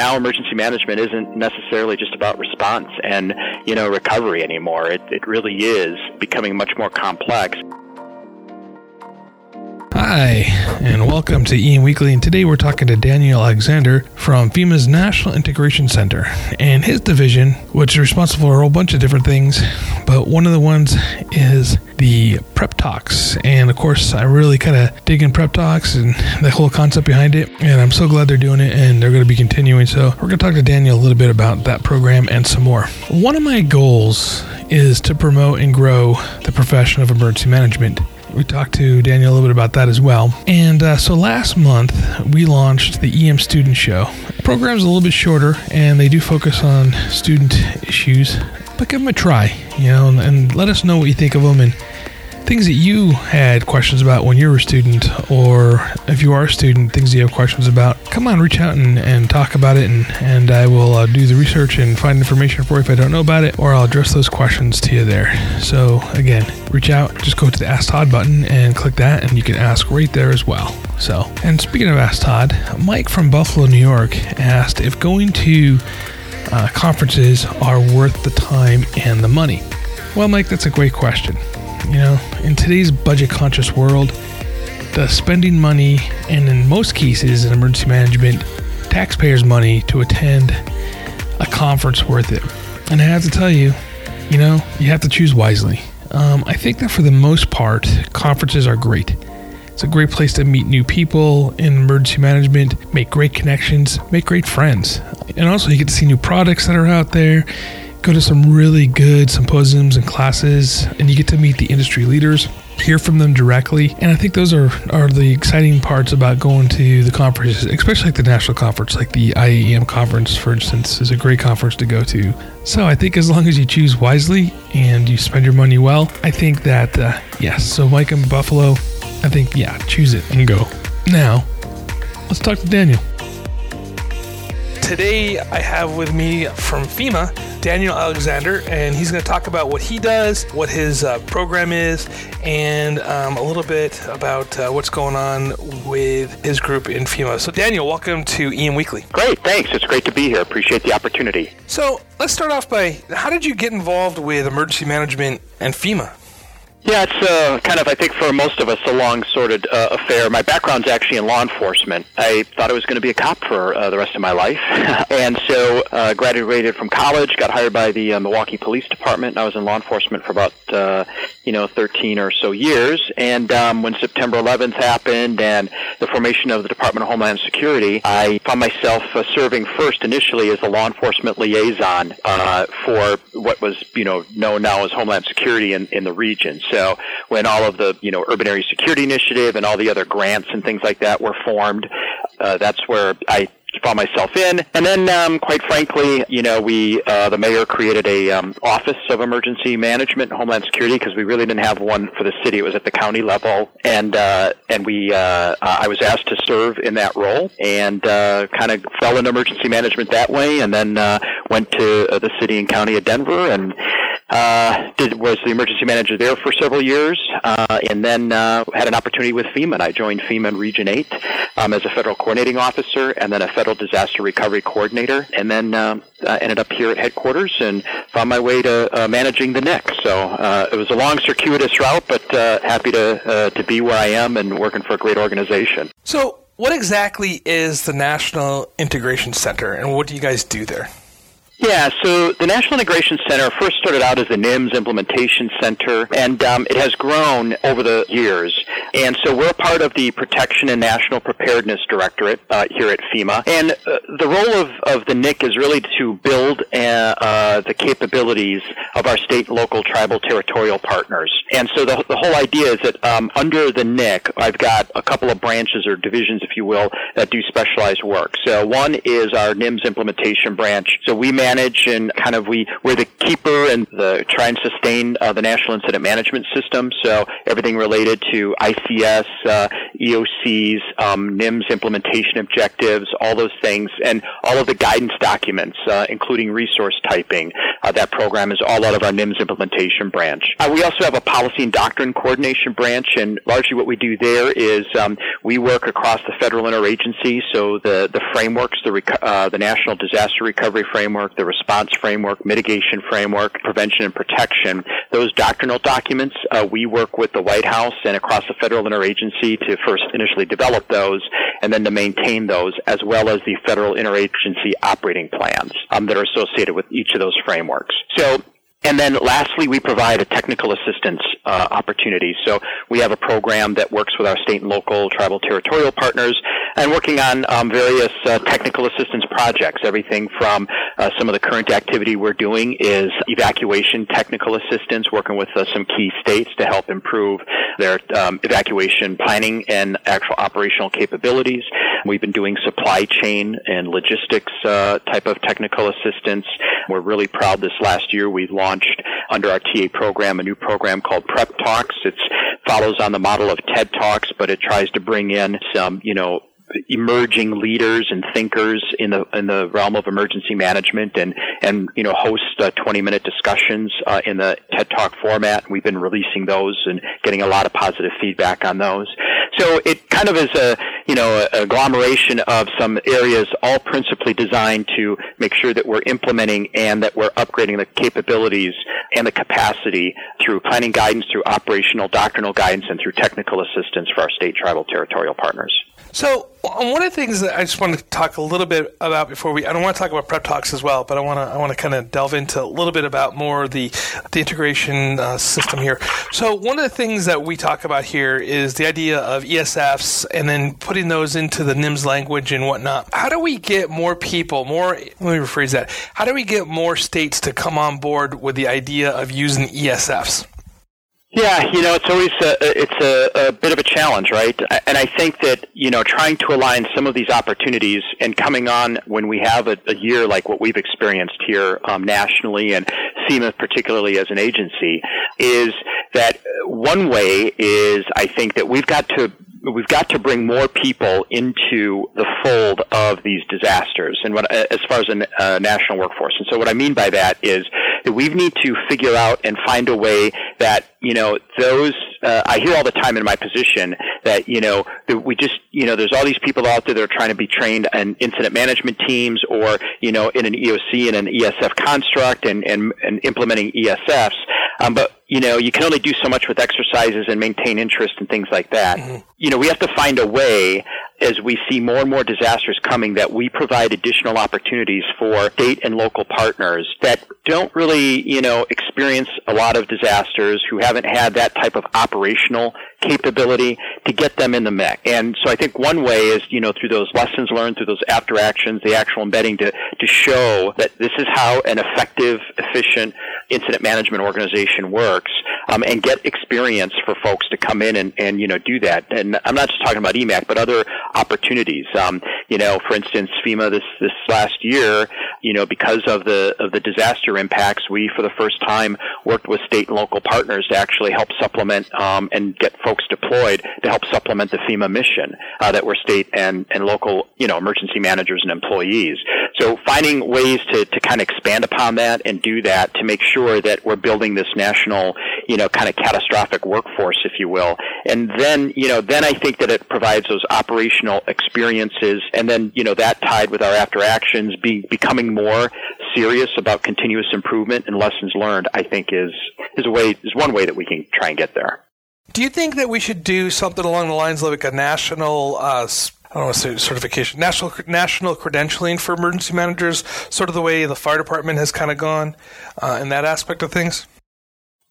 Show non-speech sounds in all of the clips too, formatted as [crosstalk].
Now emergency management isn't necessarily just about response and you know recovery anymore. It it really is becoming much more complex. Hi, and welcome to EM Weekly. And today we're talking to Daniel Alexander from FEMA's National Integration Center and his division, which is responsible for a whole bunch of different things. But one of the ones is the prep talks. And of course, I really kind of dig in prep talks and the whole concept behind it. And I'm so glad they're doing it and they're going to be continuing. So we're going to talk to Daniel a little bit about that program and some more. One of my goals is to promote and grow the profession of emergency management. We talked to Daniel a little bit about that as well. And uh, so last month, we launched the EM Student Show. The program's a little bit shorter, and they do focus on student issues, but give them a try, you know, and, and let us know what you think of them and things that you had questions about when you were a student, or if you are a student, things you have questions about, come on, reach out and, and talk about it, and, and I will uh, do the research and find information for you if I don't know about it, or I'll address those questions to you there. So, again, reach out, just go to the Ask Todd button and click that, and you can ask right there as well. So, and speaking of Ask Todd, Mike from Buffalo, New York asked if going to uh, conferences are worth the time and the money. Well, Mike, that's a great question. You know, in today's budget conscious world, the spending money, and in most cases in emergency management, taxpayers' money to attend a conference worth it. And I have to tell you, you know, you have to choose wisely. Um, I think that for the most part, conferences are great. It's a great place to meet new people in emergency management, make great connections, make great friends. And also, you get to see new products that are out there go to some really good symposiums and classes, and you get to meet the industry leaders, hear from them directly. And I think those are, are the exciting parts about going to the conferences, especially like the national conference, like the IEM conference, for instance, is a great conference to go to. So I think as long as you choose wisely and you spend your money well, I think that, uh, yes. So Mike and Buffalo, I think, yeah, choose it and go. Now, let's talk to Daniel. Today I have with me from FEMA Daniel Alexander, and he's going to talk about what he does, what his uh, program is, and um, a little bit about uh, what's going on with his group in FEMA. So, Daniel, welcome to EM Weekly. Great, thanks. It's great to be here. Appreciate the opportunity. So, let's start off by how did you get involved with emergency management and FEMA? Yeah, it's uh, kind of, I think, for most of us, a long sorted uh, affair. My background's actually in law enforcement. I thought I was going to be a cop for uh, the rest of my life, [laughs] and so uh, graduated from college, got hired by the uh, Milwaukee Police Department. I was in law enforcement for about, uh, you know, 13 or so years. And um, when September 11th happened and the formation of the Department of Homeland Security, I found myself uh, serving first initially as a law enforcement liaison uh, for what was, you know, known now as Homeland Security in, in the region. So when all of the, you know, Urban Area Security Initiative and all the other grants and things like that were formed, uh, that's where I found myself in. And then, um, quite frankly, you know, we uh, the mayor created a um, office of emergency management and homeland security because we really didn't have one for the city. It was at the county level, and uh, and we uh, I was asked to serve in that role and uh, kind of fell into emergency management that way, and then uh, went to uh, the city and county of Denver and uh, did was the emergency manager there for several years, uh, and then uh, had an opportunity with FEMA. And I joined FEMA in Region Eight um, as a federal coordinating officer, and then a federal disaster recovery coordinator, and then uh, ended up here at headquarters and found my way to uh, managing the NIC. So uh, it was a long, circuitous route, but uh, happy to uh, to be where I am and working for a great organization. So, what exactly is the National Integration Center, and what do you guys do there? Yeah, so the National Integration Center first started out as the NIMS Implementation Center, and um, it has grown over the years. And so we're part of the Protection and National Preparedness Directorate uh, here at FEMA. And uh, the role of, of the NIC is really to build uh, uh, the capabilities of our state local tribal territorial partners. And so the, the whole idea is that um, under the NIC, I've got a couple of branches or divisions, if you will, that do specialized work. So one is our NIMS implementation branch. So we manage manage and kind of we we're the keeper and the try and sustain uh, the National Incident Management System. So everything related to ICS, uh, EOCs, um, NIMS implementation objectives, all those things, and all of the guidance documents, uh, including resource typing. Uh, that program is all out of our NIMS implementation branch. Uh, we also have a policy and doctrine coordination branch, and largely what we do there is um, we work across the federal interagency. So the the frameworks, the uh, the National Disaster Recovery Framework, the response framework, mitigation framework, prevention and protection. Those doctrinal documents, uh, we work with the White House and across the federal interagency to first initially develop those and then to maintain those, as well as the federal interagency operating plans um, that are associated with each of those frameworks. So and then lastly, we provide a technical assistance uh, opportunity. So we have a program that works with our state and local tribal territorial partners and working on um, various uh, technical assistance projects. Everything from uh, some of the current activity we're doing is evacuation technical assistance, working with uh, some key states to help improve their um, evacuation planning and actual operational capabilities. We've been doing supply chain and logistics uh, type of technical assistance. We're really proud this last year we've launched under our TA program a new program called Prep Talks. It follows on the model of TED Talks, but it tries to bring in some, you know, emerging leaders and thinkers in the in the realm of emergency management and and you know host uh, 20 minute discussions uh, in the TED Talk format. We've been releasing those and getting a lot of positive feedback on those. So it kind of is a you know a agglomeration of some areas, all principally designed to make sure that we're implementing and that we're upgrading the capabilities and the capacity through planning guidance, through operational doctrinal guidance, and through technical assistance for our state, tribal, territorial partners. So, one of the things that I just want to talk a little bit about before we, I don't want to talk about prep talks as well, but I want to, I want to kind of delve into a little bit about more the, the integration uh, system here. So, one of the things that we talk about here is the idea of ESFs and then putting those into the NIMS language and whatnot. How do we get more people, more, let me rephrase that. How do we get more states to come on board with the idea of using ESFs? Yeah, you know, it's always a, it's a, a bit of a challenge, right? And I think that you know, trying to align some of these opportunities and coming on when we have a, a year like what we've experienced here um, nationally and FEMA particularly as an agency is that one way is I think that we've got to we've got to bring more people into the fold of these disasters and what, as far as a uh, national workforce. And so what I mean by that is that we need to figure out and find a way that, you know, those, uh, I hear all the time in my position that, you know, that we just, you know, there's all these people out there that are trying to be trained in incident management teams or, you know, in an EOC and an ESF construct and, and, and implementing ESFs. Um, but you know, you can only do so much with exercises and maintain interest and things like that. Mm-hmm. You know, we have to find a way as we see more and more disasters coming that we provide additional opportunities for state and local partners that don't really, you know, experience a lot of disasters, who haven't had that type of operational capability to get them in the mix. And so I think one way is, you know, through those lessons learned, through those after actions, the actual embedding to, to show that this is how an effective, efficient incident management organization works um, and get experience for folks to come in and, and, you know, do that. And I'm not just talking about EMAC, but other opportunities. Um, you know, for instance, FEMA this, this last year, you know, because of the, of the disaster impacts, we for the first time worked with state and local partners to actually help supplement um, and get folks deployed to help supplement the FEMA mission uh, that were state and, and local, you know, emergency managers and employees. So finding ways to, to kind of expand upon that and do that to make sure that we're building this national, you know, kind of catastrophic workforce, if you will. And then, you know, then I think that it provides those operational experiences and then, you know, that tied with our after actions be becoming more serious about continuous improvement and lessons learned, I think is, is a way, is one way that we can try and get there. Do you think that we should do something along the lines of like a national uh, I don't want to say certification, national national credentialing for emergency managers, sort of the way the fire department has kind of gone uh, in that aspect of things?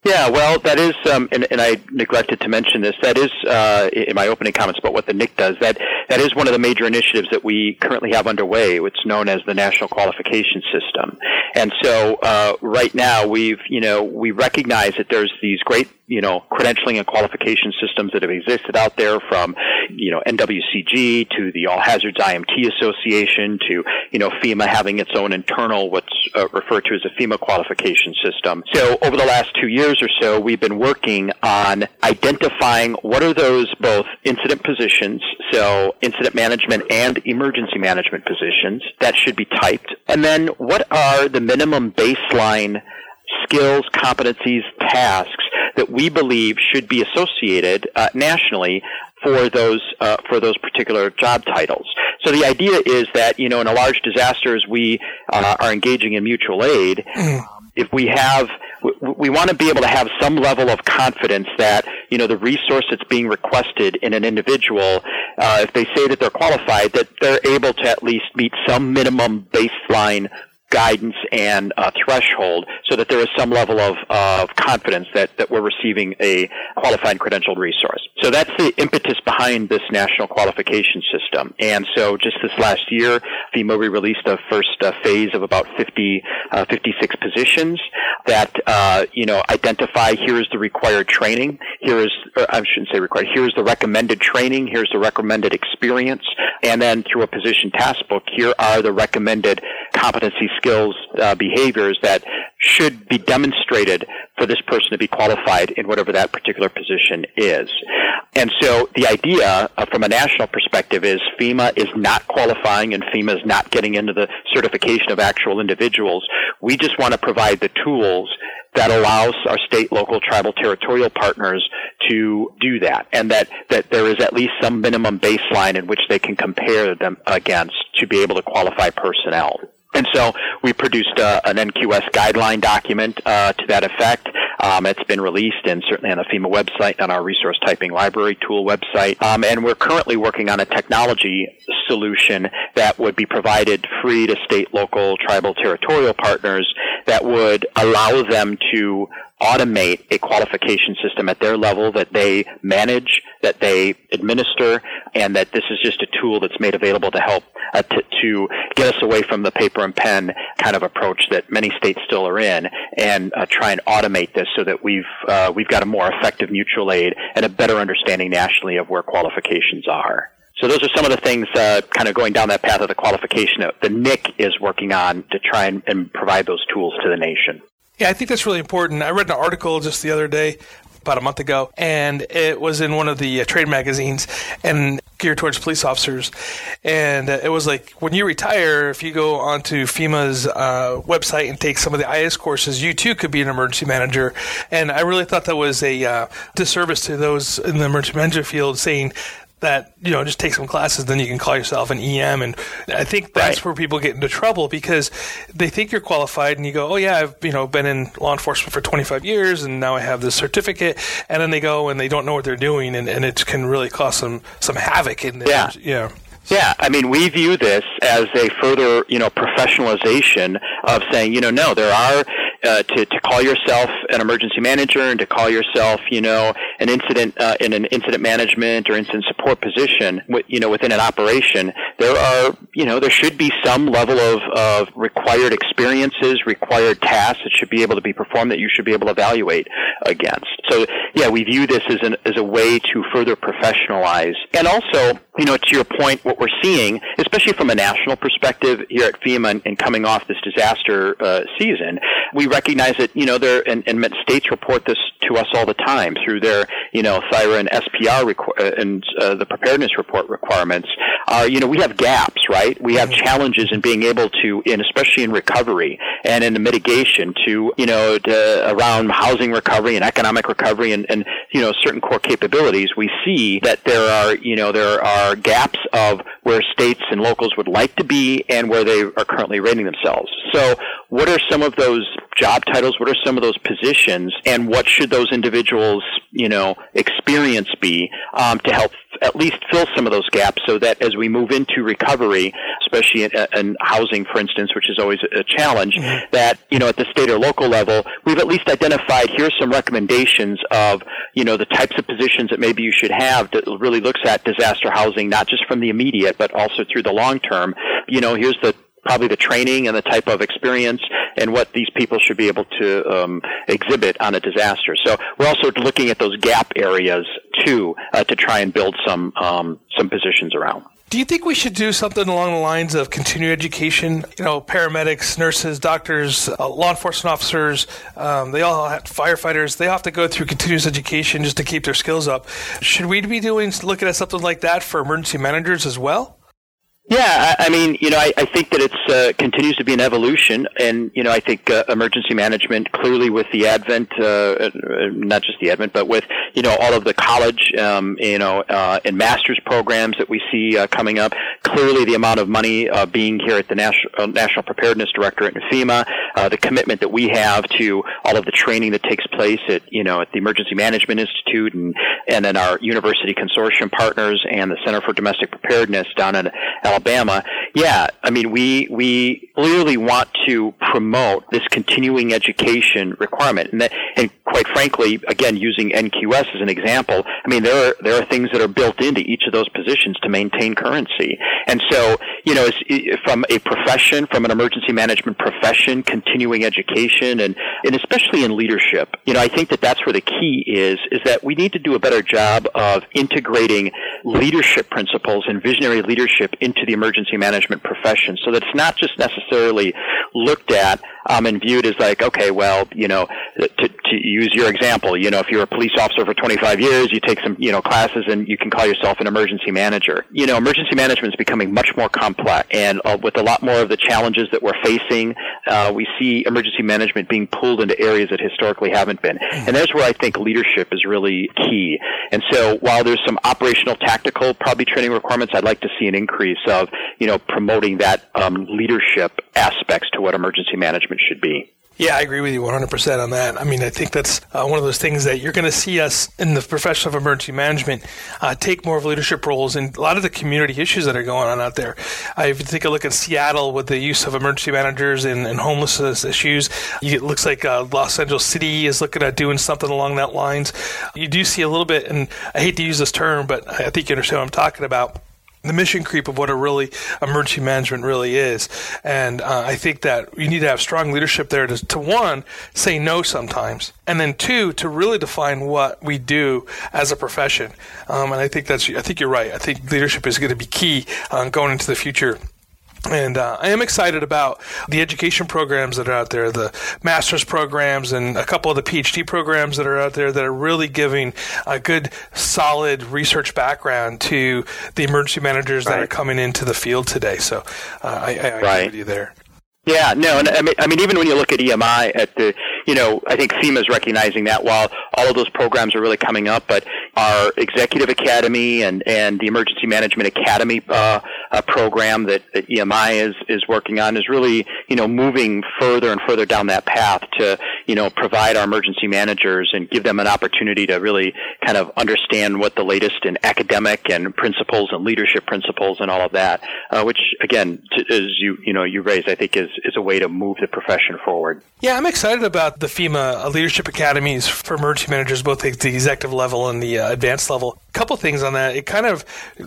Yeah, well, that is, um, and, and, I neglected to mention this. That is uh, in my opening comments about what the NIC does. That that is one of the major initiatives that we currently have underway. It's known as the National Qualification System, and so uh, right now we've, you know, we recognize that there's these great you know, credentialing and qualification systems that have existed out there from, you know, NWCG to the All Hazards IMT Association to, you know, FEMA having its own internal, what's uh, referred to as a FEMA qualification system. So over the last two years or so, we've been working on identifying what are those both incident positions, so incident management and emergency management positions that should be typed, and then what are the minimum baseline skills, competencies, tasks that we believe should be associated uh, nationally for those uh, for those particular job titles. So the idea is that you know in a large disasters we uh, are engaging in mutual aid. Mm. If we have we, we want to be able to have some level of confidence that you know the resource that's being requested in an individual, uh, if they say that they're qualified, that they're able to at least meet some minimum baseline guidance and threshold so that there is some level of, of confidence that, that we're receiving a qualified credentialed resource. So that's the impetus behind this national qualification system. And so just this last year, FEMA released a first uh, phase of about 50, uh, 56 positions that, uh, you know, identify here is the required training, here is, I shouldn't say required, here is the recommended training, here's the recommended experience, and then through a position task book, here are the recommended competency skills, uh, behaviors that should be demonstrated for this person to be qualified in whatever that particular position is. And so the idea uh, from a national perspective is FEMA is not qualifying and FEMA is not getting into the certification of actual individuals. We just want to provide the tools that allows our state, local, tribal, territorial partners to do that, and that, that there is at least some minimum baseline in which they can compare them against to be able to qualify personnel. And so we produced uh, an NQS guideline document uh, to that effect. Um, it's been released and certainly on the FEMA website, on our resource typing library tool website. Um, and we're currently working on a technology solution that would be provided free to state, local, tribal, territorial partners that would allow them to automate a qualification system at their level that they manage, that they administer, and that this is just a tool that's made available to help uh, to, to, get us away from the paper and pen kind of approach that many states still are in, and uh, try and automate this so that we've uh, we've got a more effective mutual aid and a better understanding nationally of where qualifications are. So those are some of the things uh, kind of going down that path of the qualification that the NIC is working on to try and, and provide those tools to the nation. Yeah, I think that's really important. I read an article just the other day about a month ago, and it was in one of the uh, trade magazines and geared towards police officers. And uh, it was like when you retire, if you go onto FEMA's uh, website and take some of the IS courses, you too could be an emergency manager. And I really thought that was a uh, disservice to those in the emergency manager field, saying that you know just take some classes then you can call yourself an em and i think that's right. where people get into trouble because they think you're qualified and you go oh yeah i've you know been in law enforcement for 25 years and now i have this certificate. And then they go and they don't know what they're doing and, and it can really cause some some havoc in there. Yeah. Yeah. Yeah, I mean, we view this as a further, you know, professionalization of saying, you know, no, there are uh, to to call yourself an emergency manager and to call yourself, you know, an incident uh, in an incident management or incident support position, you know, within an operation. There are, you know, there should be some level of of required experiences, required tasks that should be able to be performed that you should be able to evaluate against. So, yeah, we view this as an as a way to further professionalize, and also, you know, to your point, what we're seeing, especially from a national perspective here at FEMA and, and coming off this disaster uh, season, we recognize that you know there and, and states report this to us all the time through their you know THIRA and SPR requ- uh, and uh, the preparedness report requirements. Are you know we have gaps, right? We have mm-hmm. challenges in being able to, in especially in recovery and in the mitigation to you know to, around housing recovery and economic recovery and, and you know certain core capabilities. We see that there are you know there are gaps of where states and locals would like to be and where they are currently rating themselves. So, what are some of those job titles? What are some of those positions? And what should those individuals, you know, experience be um, to help at least fill some of those gaps so that as we move into recovery, especially in, in housing, for instance, which is always a challenge, mm-hmm. that, you know, at the state or local level, we've at least identified here's some recommendations of, you know, the types of positions that maybe you should have that really looks at disaster housing, not just from the immediate, but also through the long term. You know, here's the probably the training and the type of experience and what these people should be able to um, exhibit on a disaster. So we're also looking at those gap areas too uh, to try and build some um, some positions around. Do you think we should do something along the lines of continuing education? You know, paramedics, nurses, doctors, uh, law enforcement officers, um, they all have, firefighters, they have to go through continuous education just to keep their skills up. Should we be doing looking at something like that for emergency managers as well? Yeah, I, I mean, you know, I, I think that it's uh, continues to be an evolution, and you know, I think uh, emergency management clearly with the advent, uh, uh, not just the advent, but with you know all of the college, um, you know, uh, and master's programs that we see uh, coming up. Clearly, the amount of money uh, being here at the National uh, National Preparedness Directorate and FEMA, uh, the commitment that we have to all of the training that takes place at you know at the Emergency Management Institute and and then our university consortium partners and the Center for Domestic Preparedness down in Alabama. Yeah, I mean, we we clearly want to promote this continuing education requirement, and that, and quite frankly, again, using NQS as an example, I mean, there are there are things that are built into each of those positions to maintain currency, and so you know, from a profession, from an emergency management profession, continuing education, and and especially in leadership, you know, I think that that's where the key is is that we need to do a better job of integrating leadership principles and visionary leadership into the emergency management profession. So that it's not just necessarily looked at um, and viewed as like, okay, well, you know, to, to use your example, you know, if you're a police officer for 25 years, you take some, you know, classes and you can call yourself an emergency manager. You know, emergency management is becoming much more complex and uh, with a lot more of the challenges that we're facing, uh, we see emergency management being pulled into areas that historically haven't been. And there's where I think leadership is really key. And so while there's some operational tactical probably training requirements, I'd like to see an increase of, you know, promoting that um, leadership aspects to what emergency management should be. Yeah, I agree with you 100% on that. I mean, I think that's uh, one of those things that you're going to see us in the profession of emergency management uh, take more of leadership roles in a lot of the community issues that are going on out there. Uh, if you take a look at Seattle with the use of emergency managers and, and homelessness issues, it looks like uh, Los Angeles City is looking at doing something along that lines. You do see a little bit, and I hate to use this term, but I think you understand what I'm talking about the mission creep of what a really emergency management really is. And uh, I think that you need to have strong leadership there to, to, one, say no sometimes, and then two, to really define what we do as a profession. Um, and I think that's, I think you're right. I think leadership is going to be key uh, going into the future. And uh, I am excited about the education programs that are out there, the master's programs, and a couple of the PhD programs that are out there that are really giving a good, solid research background to the emergency managers right. that are coming into the field today. So uh, I, I, I right. agree with you there. Yeah, no, and I mean, I mean, even when you look at EMI, at the, you know, I think FEMA is recognizing that while all of those programs are really coming up, but our Executive Academy and and the Emergency Management Academy uh, uh, program that, that EMI is is working on is really, you know, moving further and further down that path to, you know, provide our emergency managers and give them an opportunity to really kind of understand what the latest in academic and principles and leadership principles and all of that, uh, which again, to, as you you know you raised, I think is is a way to move the profession forward. Yeah, I'm excited about the FEMA Leadership Academies for emergency managers, both at the executive level and the uh, advanced level. Couple things on that. It kind of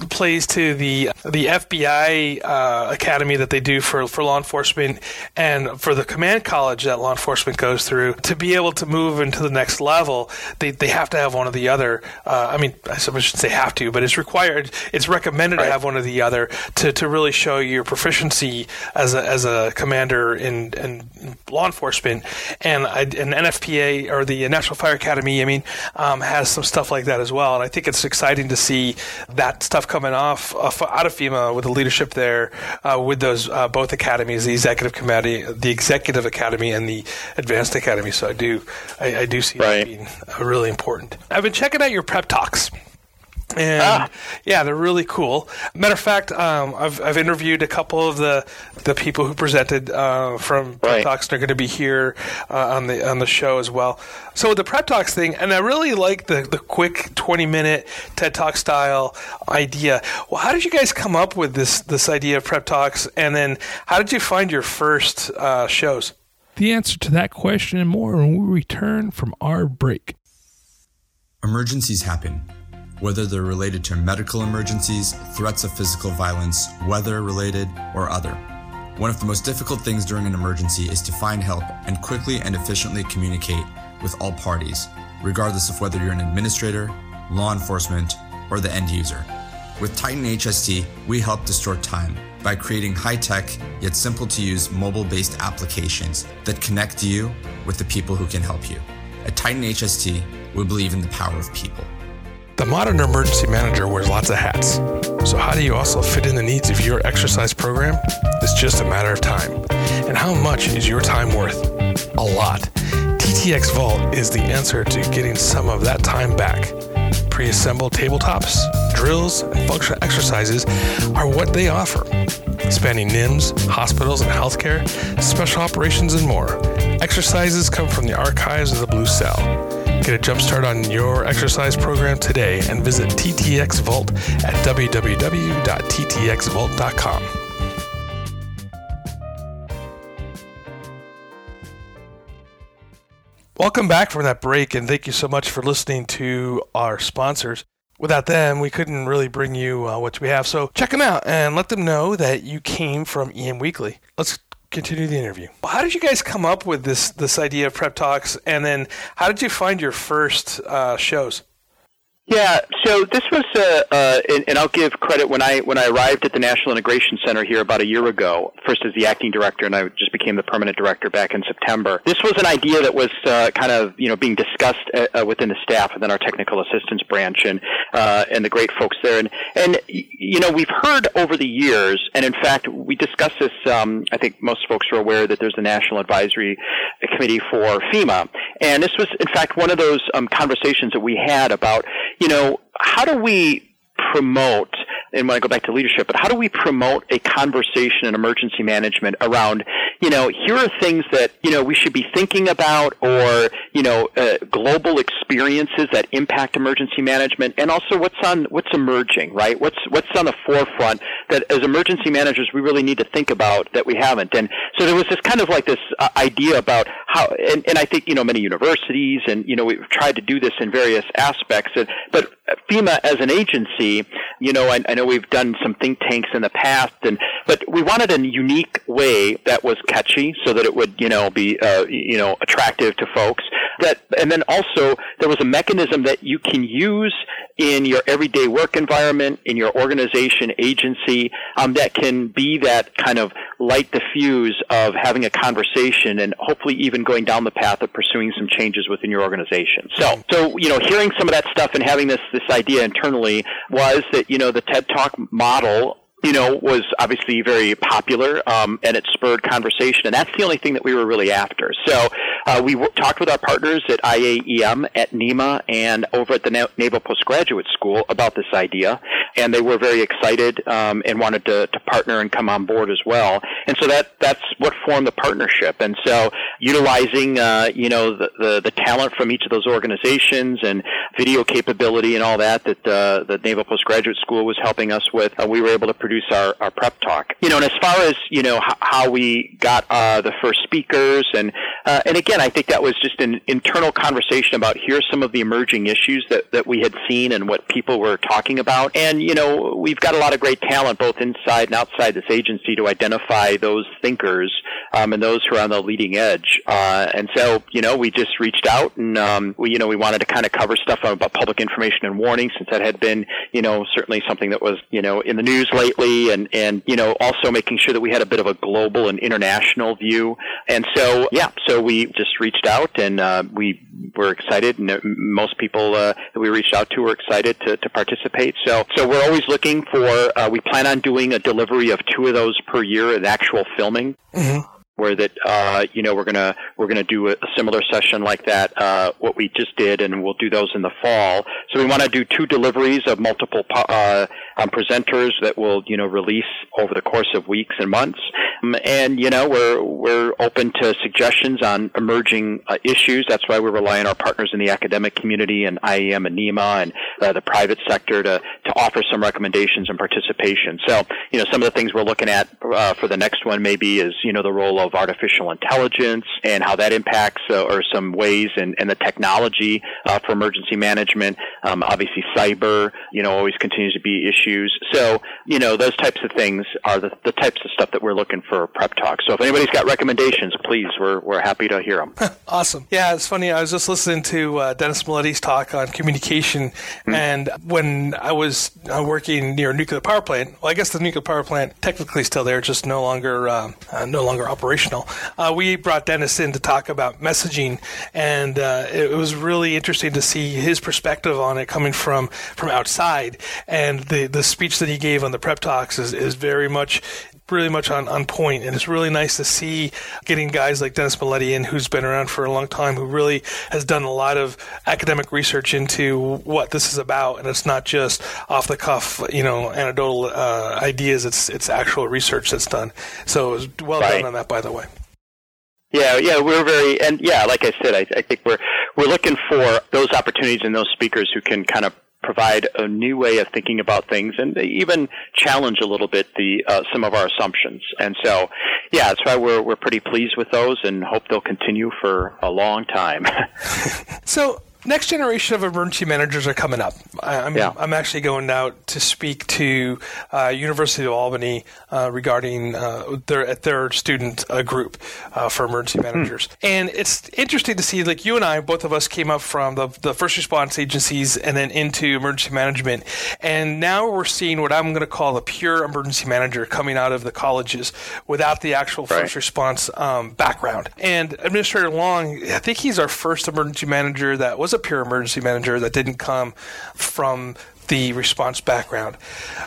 plays to the the FBI uh, academy that they do for, for law enforcement and for the command college that law enforcement goes through. To be able to move into the next level, they, they have to have one or the other. Uh, I mean, I shouldn't say have to, but it's required. It's recommended right. to have one or the other to, to really show your proficiency as a, as a commander in, in law enforcement. And, I, and NFPA or the National Fire Academy, I mean, um, has some stuff like that as well. And I think it's exciting to see that stuff coming off, off out of FEMA with the leadership there uh, with those uh, both academies, the executive committee, the executive academy, and the advanced academy. So I do, I, I do see right. that being really important. I've been checking out your prep talks and ah. yeah, they're really cool. Matter of fact, um, I've I've interviewed a couple of the the people who presented uh, from Prep Talks. They're going to be here uh, on the on the show as well. So the Prep Talks thing, and I really like the the quick twenty minute TED Talk style idea. Well, how did you guys come up with this this idea of Prep Talks, and then how did you find your first uh, shows? The answer to that question and more when we return from our break. Emergencies happen whether they're related to medical emergencies, threats of physical violence, weather related, or other. One of the most difficult things during an emergency is to find help and quickly and efficiently communicate with all parties, regardless of whether you're an administrator, law enforcement, or the end user. With Titan HST, we help to store time by creating high tech yet simple to use mobile based applications that connect you with the people who can help you. At Titan HST, we believe in the power of people. The modern emergency manager wears lots of hats. So, how do you also fit in the needs of your exercise program? It's just a matter of time. And how much is your time worth? A lot. TTX Vault is the answer to getting some of that time back. Pre assembled tabletops, drills, and functional exercises are what they offer. Spanning NIMS, hospitals, and healthcare, special operations, and more. Exercises come from the archives of the Blue Cell. Get a jump start on your exercise program today and visit TTX Vault at www.ttxvault.com. Welcome back from that break, and thank you so much for listening to our sponsors. Without them, we couldn't really bring you uh, what we have. So check them out and let them know that you came from EM Weekly. Let's continue the interview. How did you guys come up with this this idea of prep talks, and then how did you find your first uh, shows? Yeah, so this was, uh, uh, and, and, I'll give credit when I when I arrived at the National Integration Center here about a year ago. First as the acting director, and I just became the permanent director back in September. This was an idea that was uh, kind of you know being discussed uh, uh, within the staff within our technical assistance branch, and uh, and the great folks there. And and you know we've heard over the years, and in fact we discussed this. Um, I think most folks are aware that there's the National Advisory Committee for FEMA, and this was in fact one of those um, conversations that we had about you know, how do we promote and when I go back to leadership, but how do we promote a conversation in emergency management around, you know, here are things that, you know, we should be thinking about or, you know, uh, global experiences that impact emergency management and also what's on, what's emerging, right? What's, what's on the forefront that as emergency managers we really need to think about that we haven't. And so there was this kind of like this uh, idea about how, and, and I think, you know, many universities and, you know, we've tried to do this in various aspects, and, but FEMA as an agency, you know, I, I know we've done some think tanks in the past, and but we wanted a unique way that was catchy, so that it would, you know, be, uh, you know, attractive to folks. That, and then also there was a mechanism that you can use in your everyday work environment, in your organization, agency, um, that can be that kind of light the fuse of having a conversation and hopefully even going down the path of pursuing some changes within your organization. So, so you know, hearing some of that stuff and having this this idea internally was that you know the TED Talk model you know, was obviously very popular, um, and it spurred conversation, and that's the only thing that we were really after. So uh, we w- talked with our partners at IAEM, at NEMA, and over at the Na- Naval Postgraduate School about this idea, and they were very excited um, and wanted to, to partner and come on board as well. And so that that's what formed the partnership. And so utilizing, uh, you know, the, the, the talent from each of those organizations and video capability and all that that uh, the Naval Postgraduate School was helping us with, uh, we were able to produce our, our prep talk. You know, and as far as you know h- how we got uh, the first speakers, and uh, and again, I think that was just an internal conversation about here's some of the emerging issues that that we had seen and what people were talking about. And you know, we've got a lot of great talent both inside and outside this agency to identify those thinkers um, and those who are on the leading edge. Uh, and so, you know, we just reached out and um, we, you know, we wanted to kind of cover stuff about public information and warning since that had been, you know, certainly something that was, you know, in the news lately and and you know also making sure that we had a bit of a global and international view. And so yeah, so we just reached out and uh, we were excited, and most people uh, that we reached out to were excited to, to participate. So so we're always looking for. Uh, we plan on doing a delivery of two of those per year in actual filming. Mm-hmm where that uh, you know we're gonna we're gonna do a, similar session like that uh, what we just did, and we'll do those in the fall. So we want to do two deliveries of multiple uh, um, presenters that will you know release over the course of weeks and months, um, and you know we're we're open to suggestions on emerging uh, issues. That's why we rely on our partners in the academic community and IEM and NEMA and uh, the private sector to to offer some recommendations and participation. So you know some of the things we're looking at uh, for the next one maybe is you know the role of artificial intelligence and how that impacts uh, or some ways and, and the technology uh, for emergency management. Um, obviously, cyber you know always continues to be issues. So you know those types of things are the, the types of stuff that we're looking for prep talk. So if anybody's got recommendations, please we're we're happy to hear them. [laughs] awesome. Yeah, it's funny. I was just listening to uh, Dennis Mileti's talk on communication, mm-hmm. and when I was uh, working near a nuclear power plant, well, I guess the nuclear power plant technically still there, just no longer uh, uh, no longer operational. Uh, we brought Dennis in to talk about messaging, and uh, it was really interesting to see his perspective on it coming from from outside. And the the speech that he gave on the prep talks is, is very much really much on, on point, and it's really nice to see getting guys like Dennis Mileti in, who's been around for a long time, who really has done a lot of academic research into what this is about, and it's not just off the cuff, you know, anecdotal uh, ideas. It's it's actual research that's done. So well right. done on that, by the way. Yeah, yeah, we're very, and yeah, like I said, I, I think we're we're looking for those opportunities and those speakers who can kind of provide a new way of thinking about things and even challenge a little bit the uh, some of our assumptions. And so, yeah, that's why we're we're pretty pleased with those and hope they'll continue for a long time. [laughs] so next generation of emergency managers are coming up. I'm, yeah. I'm actually going out to speak to uh, University of Albany uh, regarding uh, their their student uh, group uh, for emergency hmm. managers, hmm. and it's interesting to see. Like you and I, both of us came up from the the first response agencies and then into emergency management, and now we're seeing what I'm going to call the pure emergency manager coming out of the colleges without the actual right. first response um, background. And Administrator Long, I think he's our first emergency manager that was a pure emergency manager that didn't come from the response background.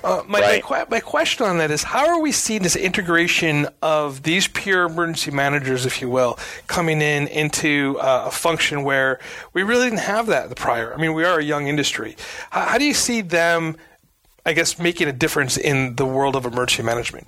Uh, my, right. my, my, question on that is how are we seeing this integration of these pure emergency managers, if you will, coming in into uh, a function where we really didn't have that the prior? I mean, we are a young industry. How, how do you see them, I guess, making a difference in the world of emergency management?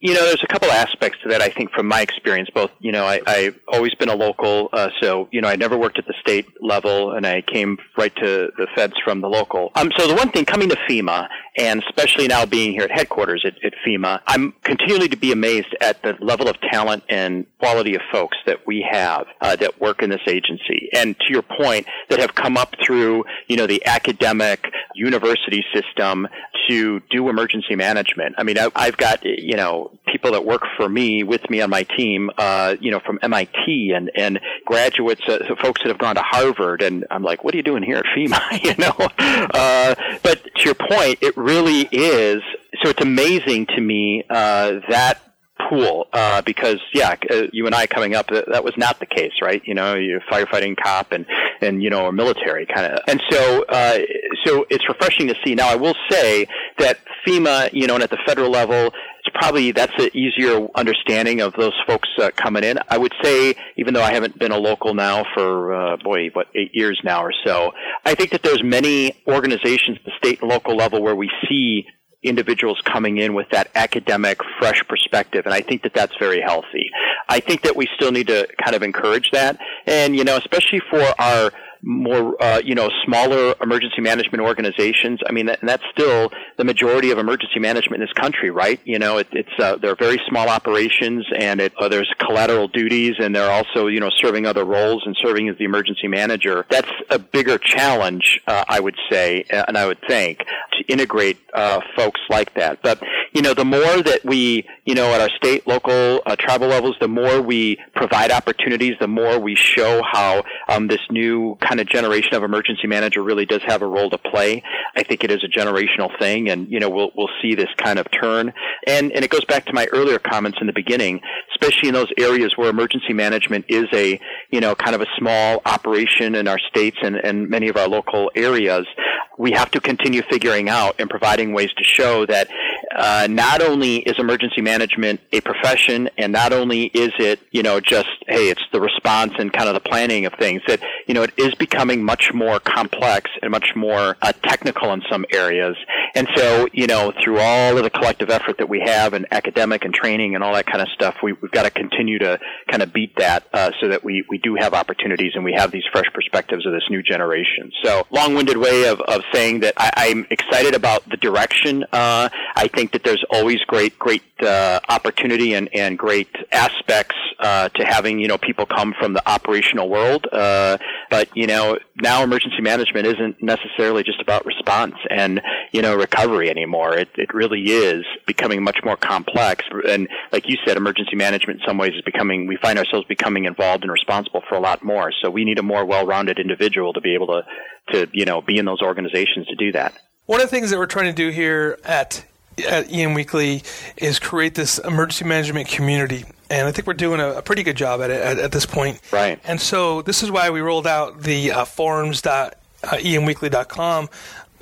You know, there's a couple aspects to that. I think from my experience, both you know, I, I've always been a local, uh, so you know, I never worked at the state level, and I came right to the feds from the local. Um, so the one thing coming to FEMA, and especially now being here at headquarters at, at FEMA, I'm continually to be amazed at the level of talent and quality of folks that we have uh, that work in this agency. And to your point, that have come up through you know the academic university system to do emergency management. I mean, I, I've got you know people that work for me with me on my team, uh, you know, from MIT and and graduates, uh, folks that have gone to Harvard, and I'm like, what are you doing here at FEMA? [laughs] you know, uh, but to your point, it really is. So it's amazing to me uh, that pool uh, because yeah, uh, you and I coming up that, that was not the case, right? You know, you're firefighting cop and and you know a military kind of, and so uh, so it's refreshing to see. Now I will say that FEMA, you know, and at the federal level, it's probably that's an easier understanding of those folks uh, coming in. I would say, even though I haven't been a local now for uh, boy, what eight years now or so, I think that there's many organizations at the state and local level where we see individuals coming in with that academic, fresh perspective, and I think that that's very healthy. I think that we still need to kind of encourage that, and you know, especially for our more, uh, you know, smaller emergency management organizations. I mean, that, that's still the majority of emergency management in this country, right? You know, it, it's uh, they're very small operations, and it, uh, there's collateral duties, and they're also, you know, serving other roles and serving as the emergency manager. That's a bigger challenge, uh, I would say, uh, and I would think, integrate uh, folks like that. But you know, the more that we, you know, at our state, local, uh, tribal levels, the more we provide opportunities, the more we show how um, this new kind of generation of emergency manager really does have a role to play. I think it is a generational thing, and you know, we'll we'll see this kind of turn. And and it goes back to my earlier comments in the beginning, especially in those areas where emergency management is a you know kind of a small operation in our states and, and many of our local areas we have to continue figuring out and providing ways to show that uh, not only is emergency management a profession, and not only is it, you know, just hey, it's the response and kind of the planning of things. That you know, it is becoming much more complex and much more uh, technical in some areas. And so, you know, through all of the collective effort that we have and academic and training and all that kind of stuff, we, have got to continue to kind of beat that uh, so that we, we do have opportunities and we have these fresh perspectives of this new generation. So, long-winded way of, of saying that I, am excited about the direction. Uh, I think that there's always great, great uh, opportunity and, and great aspects uh, to having, you know, people come from the operational world. Uh, but, you know, now emergency management isn't necessarily just about response and, you know, recovery anymore. It, it really is becoming much more complex. And like you said, emergency management in some ways is becoming, we find ourselves becoming involved and responsible for a lot more. So we need a more well-rounded individual to be able to, to, you know, be in those organizations to do that. One of the things that we're trying to do here at at EM Weekly is create this emergency management community. And I think we're doing a, a pretty good job at it at, at, this point. Right. And so this is why we rolled out the uh, forums.emweekly.com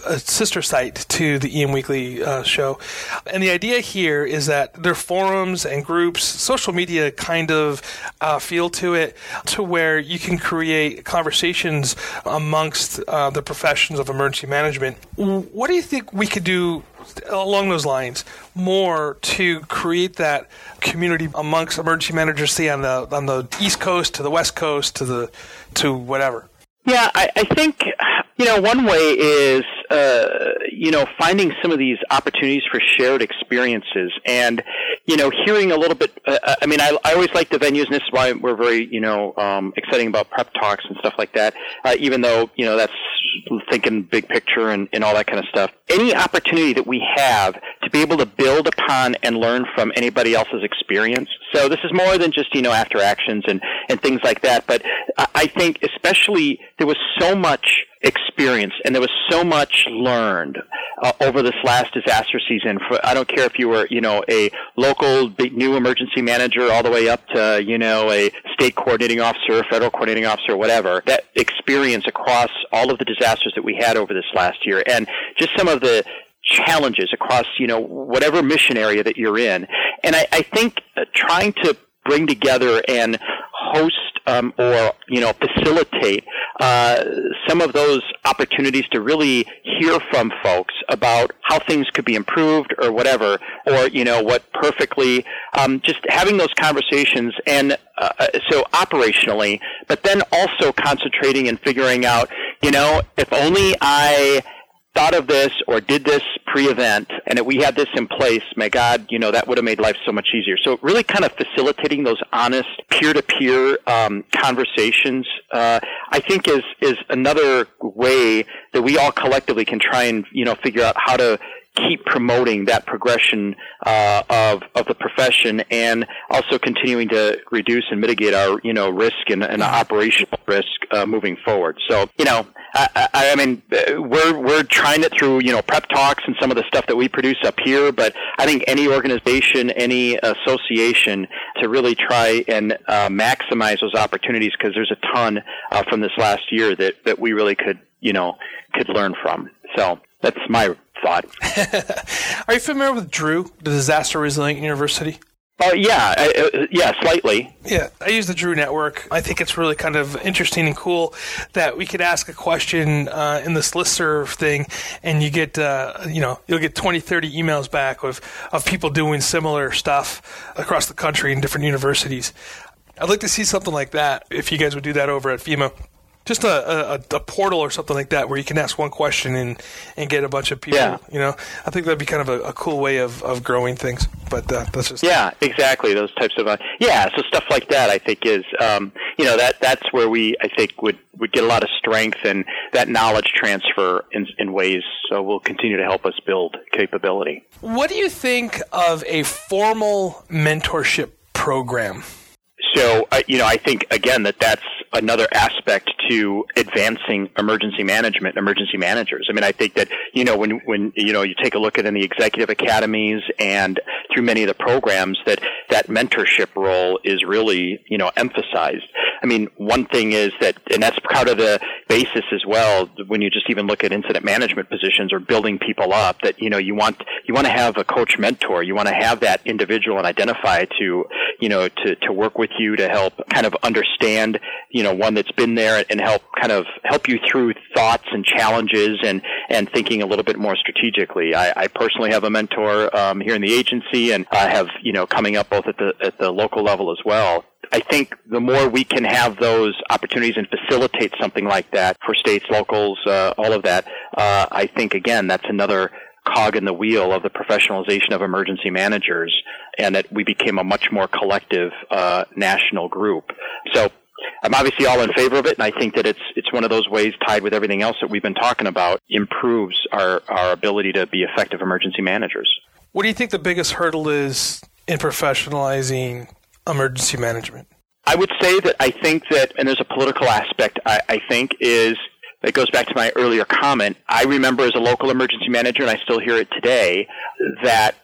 a sister site to the EM Weekly uh, show. And the idea here is that there are forums and groups, social media kind of uh, feel to it, to where you can create conversations amongst uh, the professions of emergency management. What do you think we could do along those lines more to create that community amongst emergency managers, say on the on the East Coast to the West Coast to the to whatever? Yeah, I, I think you know one way is uh, you know, finding some of these opportunities for shared experiences and, you know, hearing a little bit, uh, uh, I mean, I, I always like the venues and this is why we're very, you know, um, exciting about prep talks and stuff like that, uh, even though, you know, that's thinking big picture and, and all that kind of stuff. Any opportunity that we have to be able to build upon and learn from anybody else's experience. So this is more than just, you know, after actions and, and things like that, but I think especially there was so much experience and there was so much learned uh, over this last disaster season. For, I don't care if you were you know a local new emergency manager all the way up to you know a state coordinating officer federal coordinating officer whatever that experience across all of the disasters that we had over this last year and just some of the challenges across you know whatever mission area that you're in. And I, I think uh, trying to bring together and host um, or you know facilitate uh, some of those opportunities to really hear from folks about how things could be improved or whatever, or you know what perfectly. Um, just having those conversations and uh, so operationally, but then also concentrating and figuring out, you know, if only I thought of this or did this pre-event and that we had this in place, my God, you know, that would have made life so much easier. So really kind of facilitating those honest peer-to-peer um, conversations, uh, I think is, is another way that we all collectively can try and, you know, figure out how to keep promoting that progression uh, of of the profession, and also continuing to reduce and mitigate our you know risk and, and operational risk uh, moving forward. So you know, I, I, mean, we're we're trying it through you know prep talks and some of the stuff that we produce up here, but I think any organization, any association, to really try and uh, maximize those opportunities because there's a ton uh, from this last year that that we really could you know could learn from. So that's my [laughs] Are you familiar with Drew, the Disaster Resilient University? Uh, yeah, uh, yeah, slightly. Yeah, I use the Drew network. I think it's really kind of interesting and cool that we could ask a question uh, in this listserv thing, and you get, uh, you know, you'll get 20, 30 emails back of of people doing similar stuff across the country in different universities. I'd like to see something like that if you guys would do that over at FEMA just a, a, a, portal or something like that where you can ask one question and, and get a bunch of people. Yeah. You know, I think that'd be kind of a, a cool way of, of growing things. But uh, that's just yeah, exactly. Those types of uh, yeah. So stuff like that, I think, is um, you know that that's where we I think would would get a lot of strength and that knowledge transfer in in ways. So will continue to help us build capability. What do you think of a formal mentorship program? So, uh, you know, I think again that that's another aspect to advancing emergency management, emergency managers. I mean, I think that, you know, when, when, you know, you take a look at in the executive academies and through many of the programs that that mentorship role is really, you know, emphasized. I mean, one thing is that, and that's part of the basis as well. When you just even look at incident management positions or building people up, that you know you want you want to have a coach mentor. You want to have that individual and identify to you know to to work with you to help kind of understand you know one that's been there and help kind of help you through thoughts and challenges and and thinking a little bit more strategically. I, I personally have a mentor um, here in the agency, and I have you know coming up both at the at the local level as well. I think the more we can have those opportunities and facilitate something like that for states, locals, uh, all of that, uh, I think again that's another cog in the wheel of the professionalization of emergency managers, and that we became a much more collective uh, national group. So I'm obviously all in favor of it, and I think that it's it's one of those ways tied with everything else that we've been talking about improves our our ability to be effective emergency managers. What do you think the biggest hurdle is in professionalizing emergency management? I would say that I think that, and there's a political aspect. I, I think is that goes back to my earlier comment. I remember as a local emergency manager, and I still hear it today, that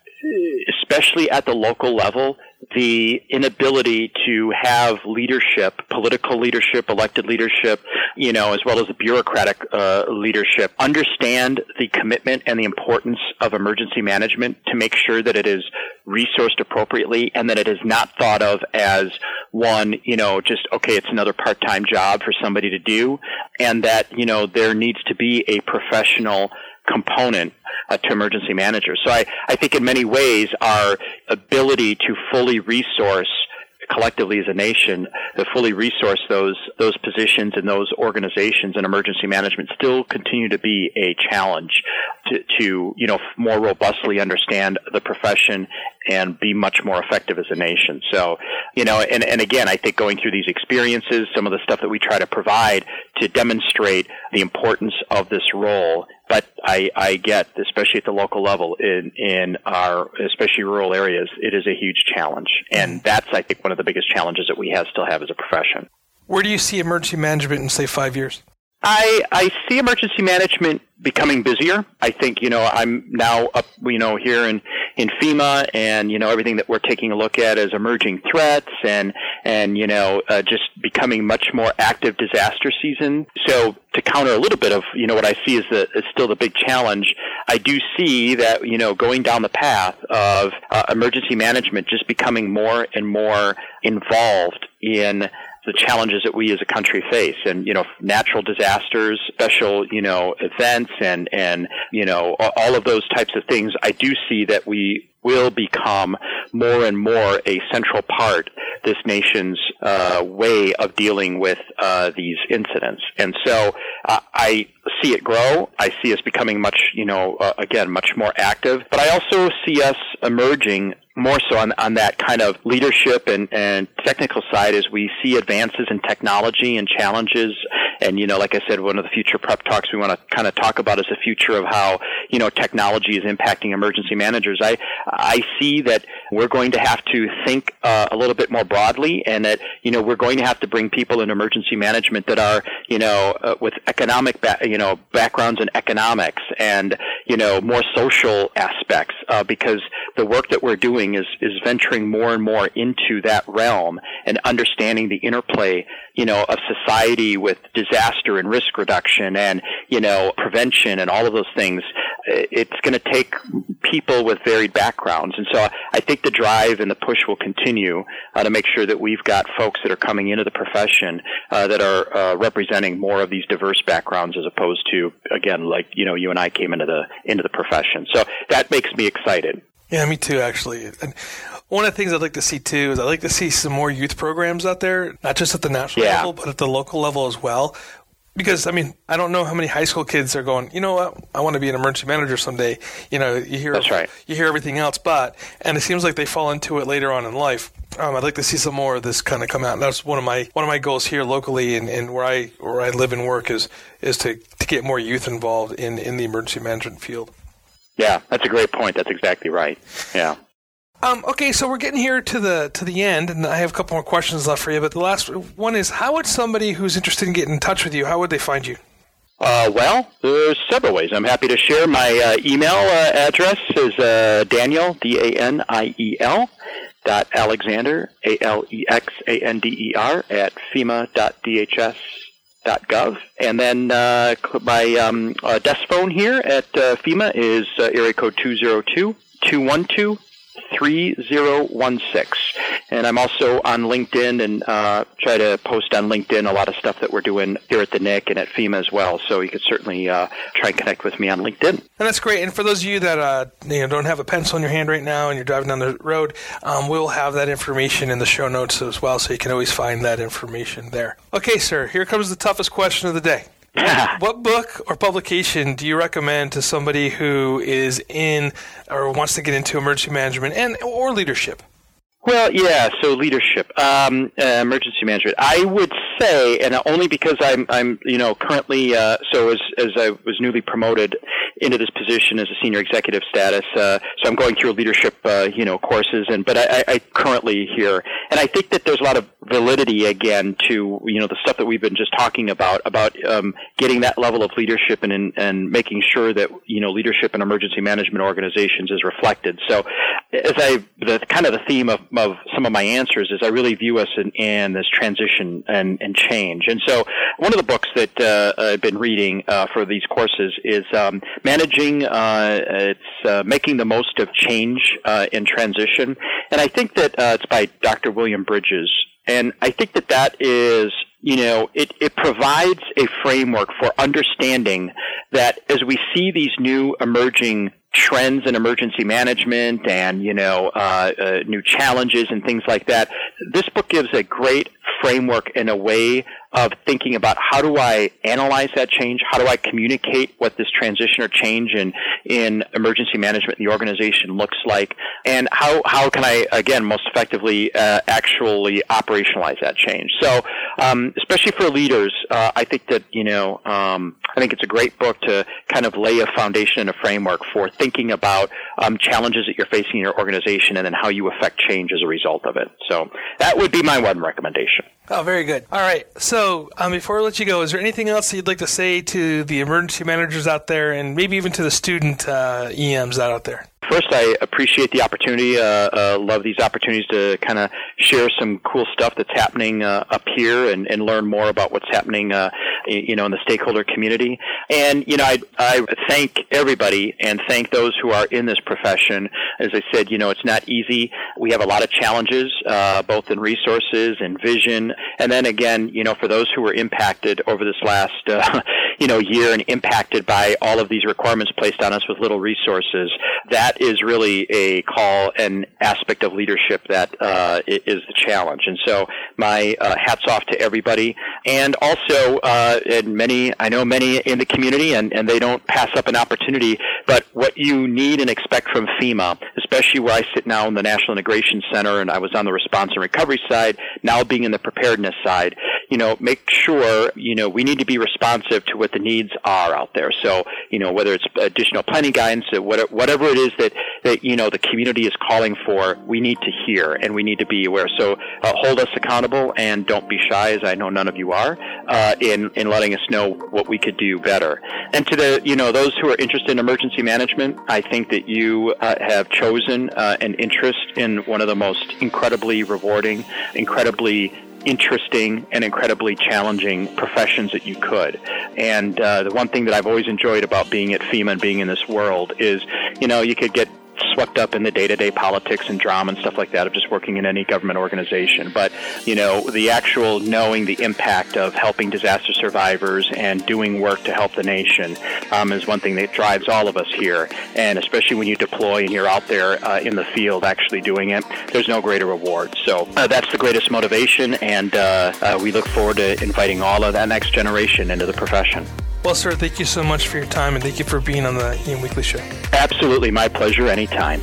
especially at the local level, the inability to have leadership, political leadership, elected leadership, you know, as well as the bureaucratic uh, leadership, understand the commitment and the importance of emergency management to make sure that it is resourced appropriately and that it is not thought of as one, you know, just, okay, it's another part-time job for somebody to do, and that, you know, there needs to be a professional component uh, to emergency managers. So I, I think in many ways our ability to fully resource collectively as a nation to fully resource those those positions and those organizations in emergency management still continue to be a challenge to, to you know more robustly understand the profession and be much more effective as a nation. So, you know, and, and again, I think going through these experiences, some of the stuff that we try to provide to demonstrate the importance of this role but I, I get, especially at the local level in, in our, especially rural areas, it is a huge challenge. And that's, I think, one of the biggest challenges that we have still have as a profession. Where do you see emergency management in, say, five years? I, I see emergency management becoming busier. I think, you know, I'm now up, you know, here in, in FEMA and, you know, everything that we're taking a look at as emerging threats and, and, you know, uh, just becoming much more active disaster season. So to counter a little bit of, you know, what I see is, the, is still the big challenge, I do see that, you know, going down the path of uh, emergency management just becoming more and more involved in the challenges that we as a country face and you know natural disasters special you know events and and you know all of those types of things i do see that we will become more and more a central part this nation's uh, way of dealing with uh, these incidents. And so uh, I see it grow. I see us becoming much, you know, uh, again, much more active. But I also see us emerging more so on, on that kind of leadership and, and technical side as we see advances in technology and challenges. And, you know, like I said, one of the future prep talks we want to kind of talk about is the future of how, you know, technology is impacting emergency managers. I, I see that we're going to have to think uh, a little bit more broadly and that, you know, we're going to have to bring people in emergency management that are, you know, uh, with economic, ba- you know, backgrounds in economics and, you know, more social aspects uh, because the work that we're doing is, is venturing more and more into that realm and understanding the interplay, you know, of society with disaster and risk reduction and, you know, prevention and all of those things. It's going to take people with varied backgrounds. And so I think the drive and the push will continue uh, to make sure that we've got folks that are coming into the profession uh, that are uh, representing more of these diverse backgrounds as opposed to, again, like, you know, you and I came into the, into the profession. So that makes me excited. Yeah, me too, actually. And one of the things I'd like to see too is I'd like to see some more youth programs out there, not just at the national yeah. level, but at the local level as well. Because I mean, I don't know how many high school kids are going. You know what? I want to be an emergency manager someday. You know, you hear that's right. You hear everything else, but and it seems like they fall into it later on in life. Um, I'd like to see some more of this kind of come out. And that's one of my one of my goals here locally and, and where I where I live and work is is to, to get more youth involved in, in the emergency management field. Yeah, that's a great point. That's exactly right. Yeah. Um, okay, so we're getting here to the to the end, and I have a couple more questions left for you. But the last one is: How would somebody who's interested in getting in touch with you? How would they find you? Uh, well, there's several ways. I'm happy to share. My uh, email uh, address is uh, Daniel D A N I E L dot Alexander, A L E X A N D E R, at And then uh, my um, uh, desk phone here at uh, FEMA is uh, area code 202 212 3016. And I'm also on LinkedIn and uh, try to post on LinkedIn a lot of stuff that we're doing here at the NIC and at FEMA as well. So you could certainly uh, try and connect with me on LinkedIn. And that's great. And for those of you that uh, you know, don't have a pencil in your hand right now and you're driving down the road, um, we'll have that information in the show notes as well. So you can always find that information there. Okay, sir, here comes the toughest question of the day. [laughs] what book or publication do you recommend to somebody who is in or wants to get into emergency management and or leadership? Well, yeah. So leadership, um, uh, emergency management. I would say, and only because I'm, I'm, you know, currently. Uh, so as as I was newly promoted into this position as a senior executive status, uh, so I'm going through leadership, uh, you know, courses, and but I, I currently here, and I think that there's a lot of validity again to you know the stuff that we've been just talking about about um, getting that level of leadership and and making sure that you know leadership in emergency management organizations is reflected. So, as I the kind of the theme of of some of my answers is I really view us in, in this transition and, and change. And so one of the books that uh, I've been reading uh, for these courses is um, Managing, uh, it's uh, Making the Most of Change uh, in Transition. And I think that uh, it's by Dr. William Bridges. And I think that that is you know, it, it provides a framework for understanding that as we see these new emerging trends in emergency management and you know uh, uh, new challenges and things like that. This book gives a great framework and a way of thinking about how do I analyze that change? How do I communicate what this transition or change in, in emergency management in the organization looks like? And how, how can I, again, most effectively uh, actually operationalize that change? So, um, especially for leaders, uh, I think that, you know, um, I think it's a great book to kind of lay a foundation and a framework for thinking about um, challenges that you're facing in your organization and then how you affect change as a result of it. So that would be my one recommendation. Oh, very good. All right. So um, before I let you go, is there anything else that you'd like to say to the emergency managers out there and maybe even to the student uh, EMs out there? First, I appreciate the opportunity. Uh, uh, love these opportunities to kind of share some cool stuff that's happening uh, up here and, and learn more about what's happening, uh, you know, in the stakeholder community. And you know, I, I thank everybody and thank those who are in this profession. As I said, you know, it's not easy. We have a lot of challenges, uh, both in resources and vision. And then again, you know, for those who were impacted over this last, uh, you know, year and impacted by all of these requirements placed on us with little resources, that is really a call and aspect of leadership that uh, is the challenge. And so, my uh, hats off to everybody, and also, uh, and many, I know many in the community, and, and they don't pass up an opportunity. But what you need and expect from FEMA, especially where I sit now in the National Integration Center, and I was on the response and recovery side, now being in the preparedness side, you know, make sure, you know, we need to be responsive to what the needs are out there. So, you know, whether it's additional planning guidance, whatever it is that, that, you know, the community is calling for, we need to hear and we need to be aware. So uh, hold us accountable and don't be shy, as I know none of you are, uh, in, in letting us know what we could do better. And to the, you know, those who are interested in emergency management, I think that you uh, have chosen uh, an interest in one of the most incredibly rewarding, incredibly interesting and incredibly challenging professions that you could. And uh, the one thing that I've always enjoyed about being at FEMA and being in this world is, you know, you could get swept up in the day-to-day politics and drama and stuff like that of just working in any government organization. But you know, the actual knowing the impact of helping disaster survivors and doing work to help the nation um, is one thing that drives all of us here. And especially when you deploy and you're out there uh, in the field actually doing it, there's no greater reward. So uh, that's the greatest motivation, and uh, uh we look forward to inviting all of that next generation into the profession. Well, sir, thank you so much for your time and thank you for being on the EM Weekly Show. Absolutely. My pleasure anytime.